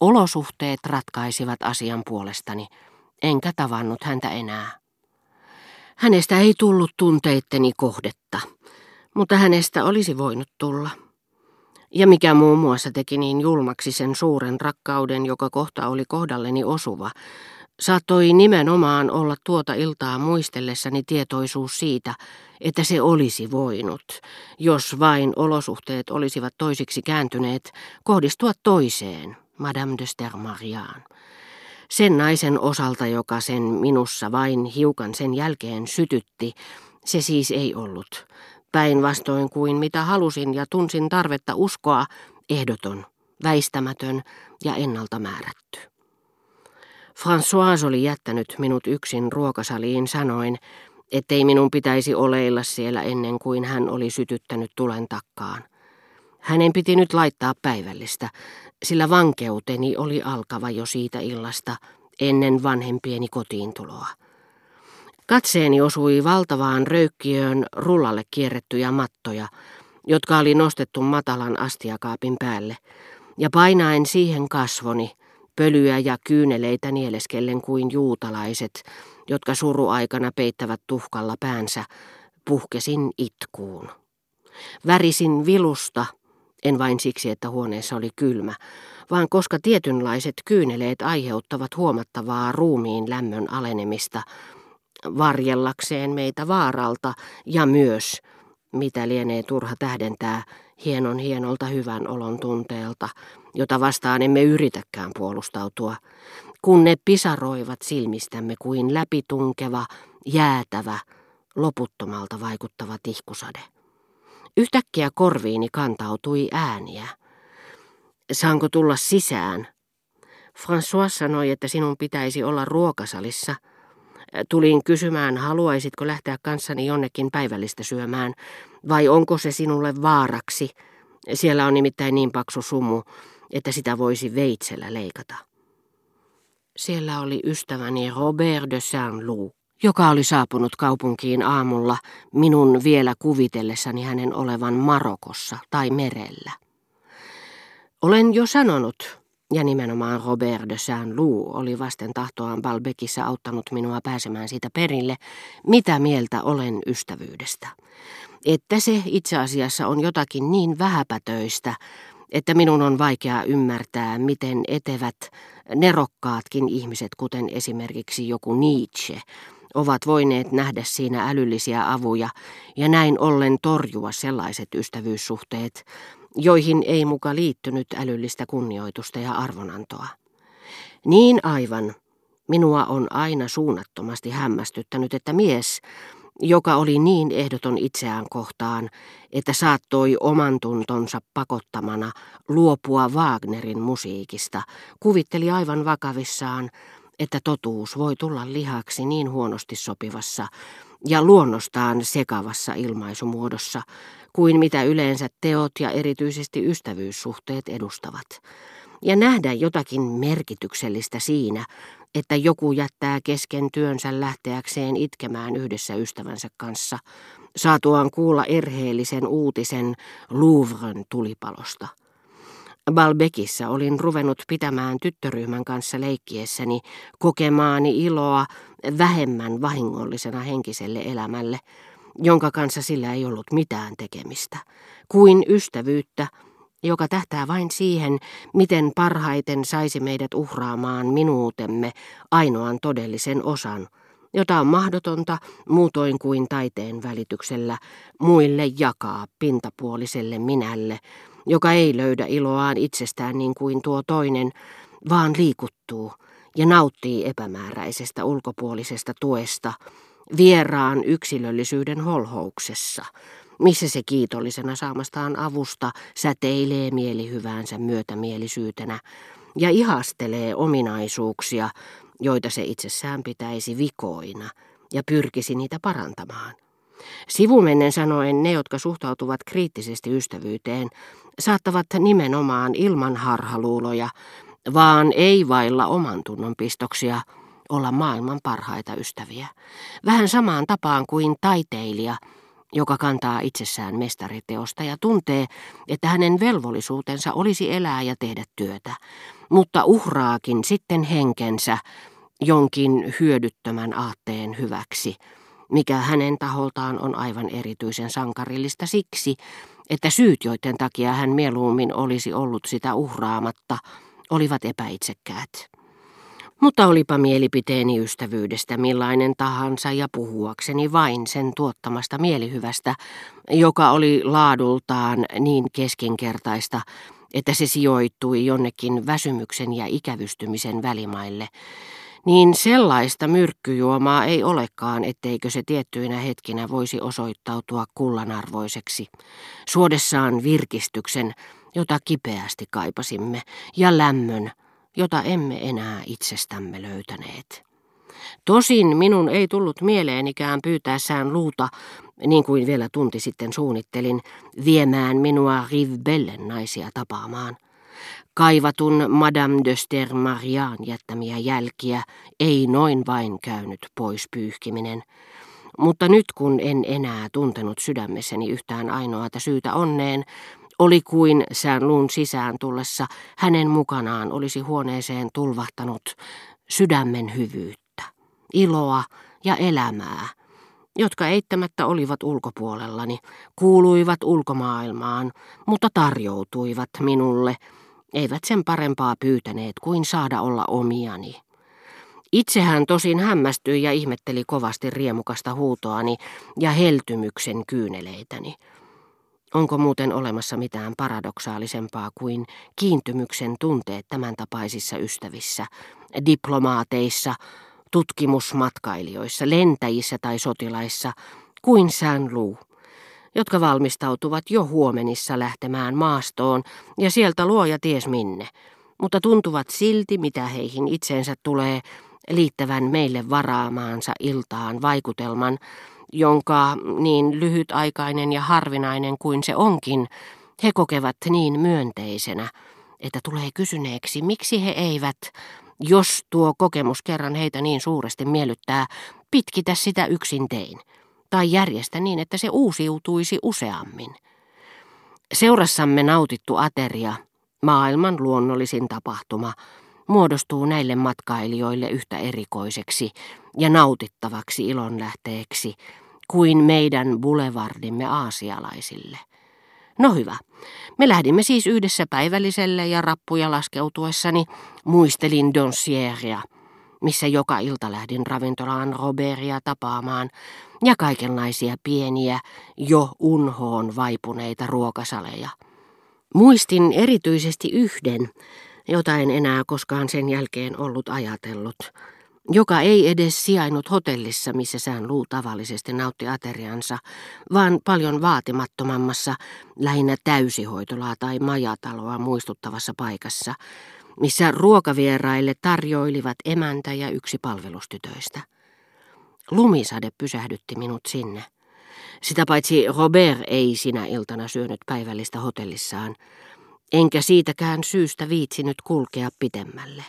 Olosuhteet ratkaisivat asian puolestani, enkä tavannut häntä enää. Hänestä ei tullut tunteitteni kohdetta, mutta hänestä olisi voinut tulla. Ja mikä muun muassa teki niin julmaksi sen suuren rakkauden, joka kohta oli kohdalleni osuva, saattoi nimenomaan olla tuota iltaa muistellessani tietoisuus siitä, että se olisi voinut, jos vain olosuhteet olisivat toisiksi kääntyneet, kohdistua toiseen, Madame de Stermariaan. Sen naisen osalta, joka sen minussa vain hiukan sen jälkeen sytytti, se siis ei ollut. Päinvastoin kuin mitä halusin ja tunsin tarvetta uskoa, ehdoton, väistämätön ja ennalta määrätty. François oli jättänyt minut yksin ruokasaliin sanoin, ettei minun pitäisi oleilla siellä ennen kuin hän oli sytyttänyt tulen takkaan. Hänen piti nyt laittaa päivällistä, sillä vankeuteni oli alkava jo siitä illasta ennen vanhempieni kotiintuloa. Katseeni osui valtavaan röykkiöön rullalle kierrettyjä mattoja, jotka oli nostettu matalan astiakaapin päälle, ja painaen siihen kasvoni, pölyä ja kyyneleitä nieleskellen kuin juutalaiset, jotka suruaikana peittävät tuhkalla päänsä, puhkesin itkuun. Värisin vilusta, en vain siksi, että huoneessa oli kylmä, vaan koska tietynlaiset kyyneleet aiheuttavat huomattavaa ruumiin lämmön alenemista, varjellakseen meitä vaaralta ja myös, mitä lienee turha tähdentää, hienon hienolta hyvän olon tunteelta, jota vastaan emme yritäkään puolustautua, kun ne pisaroivat silmistämme kuin läpitunkeva, jäätävä, loputtomalta vaikuttava tihkusade. Yhtäkkiä korviini kantautui ääniä. Saanko tulla sisään? François sanoi, että sinun pitäisi olla ruokasalissa. Tulin kysymään, haluaisitko lähteä kanssani jonnekin päivällistä syömään, vai onko se sinulle vaaraksi? Siellä on nimittäin niin paksu sumu, että sitä voisi veitsellä leikata. Siellä oli ystäväni Robert de Saint-Loup, joka oli saapunut kaupunkiin aamulla minun vielä kuvitellessani hänen olevan Marokossa tai merellä. Olen jo sanonut, ja nimenomaan Robert de Saint-Loup oli vasten tahtoaan Balbekissa auttanut minua pääsemään siitä perille, mitä mieltä olen ystävyydestä. Että se itse asiassa on jotakin niin vähäpätöistä, että minun on vaikea ymmärtää, miten etevät nerokkaatkin ihmiset, kuten esimerkiksi joku Nietzsche, ovat voineet nähdä siinä älyllisiä avuja ja näin ollen torjua sellaiset ystävyyssuhteet, joihin ei muka liittynyt älyllistä kunnioitusta ja arvonantoa. Niin aivan, minua on aina suunnattomasti hämmästyttänyt, että mies, joka oli niin ehdoton itseään kohtaan, että saattoi oman tuntonsa pakottamana luopua Wagnerin musiikista, kuvitteli aivan vakavissaan, että totuus voi tulla lihaksi niin huonosti sopivassa ja luonnostaan sekavassa ilmaisumuodossa, kuin mitä yleensä teot ja erityisesti ystävyyssuhteet edustavat. Ja nähdä jotakin merkityksellistä siinä, että joku jättää kesken työnsä lähteäkseen itkemään yhdessä ystävänsä kanssa, saatuaan kuulla erheellisen uutisen Louvren tulipalosta. Balbekissa olin ruvennut pitämään tyttöryhmän kanssa leikkiessäni kokemaani iloa vähemmän vahingollisena henkiselle elämälle, jonka kanssa sillä ei ollut mitään tekemistä, kuin ystävyyttä, joka tähtää vain siihen, miten parhaiten saisi meidät uhraamaan minuutemme ainoan todellisen osan, jota on mahdotonta muutoin kuin taiteen välityksellä muille jakaa pintapuoliselle minälle, joka ei löydä iloaan itsestään niin kuin tuo toinen, vaan liikuttuu ja nauttii epämääräisestä ulkopuolisesta tuesta, vieraan yksilöllisyyden holhouksessa, missä se kiitollisena saamastaan avusta säteilee mielihyväänsä myötämielisyytenä ja ihastelee ominaisuuksia, joita se itsessään pitäisi vikoina ja pyrkisi niitä parantamaan. Sivumennen sanoen ne, jotka suhtautuvat kriittisesti ystävyyteen, saattavat nimenomaan ilman harhaluuloja, vaan ei vailla oman tunnon pistoksia, olla maailman parhaita ystäviä. Vähän samaan tapaan kuin taiteilija, joka kantaa itsessään mestariteosta ja tuntee, että hänen velvollisuutensa olisi elää ja tehdä työtä, mutta uhraakin sitten henkensä jonkin hyödyttömän aatteen hyväksi, mikä hänen taholtaan on aivan erityisen sankarillista siksi, että syyt, joiden takia hän mieluummin olisi ollut sitä uhraamatta, olivat epäitsekkäät. Mutta olipa mielipiteeni ystävyydestä millainen tahansa ja puhuakseni vain sen tuottamasta mielihyvästä, joka oli laadultaan niin keskinkertaista, että se sijoittui jonnekin väsymyksen ja ikävystymisen välimaille, niin sellaista myrkkyjuomaa ei olekaan, etteikö se tiettyinä hetkinä voisi osoittautua kullanarvoiseksi, suodessaan virkistyksen, jota kipeästi kaipasimme, ja lämmön, jota emme enää itsestämme löytäneet. Tosin minun ei tullut mieleenikään pyytäessään luuta, niin kuin vielä tunti sitten suunnittelin, viemään minua Rivbellen naisia tapaamaan. Kaivatun Madame de Stermarian jättämiä jälkiä ei noin vain käynyt pois pyyhkiminen. Mutta nyt kun en enää tuntenut sydämessäni yhtään ainoata syytä onneen, oli kuin sään luun sisään tullessa hänen mukanaan olisi huoneeseen tulvahtanut sydämen hyvyyttä, iloa ja elämää, jotka eittämättä olivat ulkopuolellani, kuuluivat ulkomaailmaan, mutta tarjoutuivat minulle, eivät sen parempaa pyytäneet kuin saada olla omiani. Itsehän tosin hämmästyi ja ihmetteli kovasti riemukasta huutoani ja heltymyksen kyyneleitäni. Onko muuten olemassa mitään paradoksaalisempaa kuin kiintymyksen tunteet tämän tapaisissa ystävissä, diplomaateissa, tutkimusmatkailijoissa, lentäjissä tai sotilaissa, kuin Saint Lou, jotka valmistautuvat jo huomenissa lähtemään maastoon ja sieltä luoja ties minne, mutta tuntuvat silti, mitä heihin itseensä tulee, liittävän meille varaamaansa iltaan vaikutelman, jonka niin lyhytaikainen ja harvinainen kuin se onkin, he kokevat niin myönteisenä, että tulee kysyneeksi, miksi he eivät, jos tuo kokemus kerran heitä niin suuresti miellyttää, pitkitä sitä yksin tein, tai järjestä niin, että se uusiutuisi useammin. Seurassamme nautittu ateria, maailman luonnollisin tapahtuma, muodostuu näille matkailijoille yhtä erikoiseksi ja nautittavaksi ilonlähteeksi kuin meidän boulevardimme aasialaisille. No hyvä. Me lähdimme siis yhdessä päivälliselle ja rappuja laskeutuessani muistelin Donsieria, missä joka ilta lähdin ravintolaan Robertia tapaamaan ja kaikenlaisia pieniä, jo unhoon vaipuneita ruokasaleja. Muistin erityisesti yhden, jota en enää koskaan sen jälkeen ollut ajatellut, joka ei edes sijainnut hotellissa, missä sään luu tavallisesti nautti ateriansa, vaan paljon vaatimattomammassa, lähinnä täysihoitolaa tai majataloa muistuttavassa paikassa, missä ruokavieraille tarjoilivat emäntä ja yksi palvelustytöistä. Lumisade pysähdytti minut sinne. Sitä paitsi Robert ei sinä iltana syönyt päivällistä hotellissaan, enkä siitäkään syystä viitsinyt kulkea pitemmälle.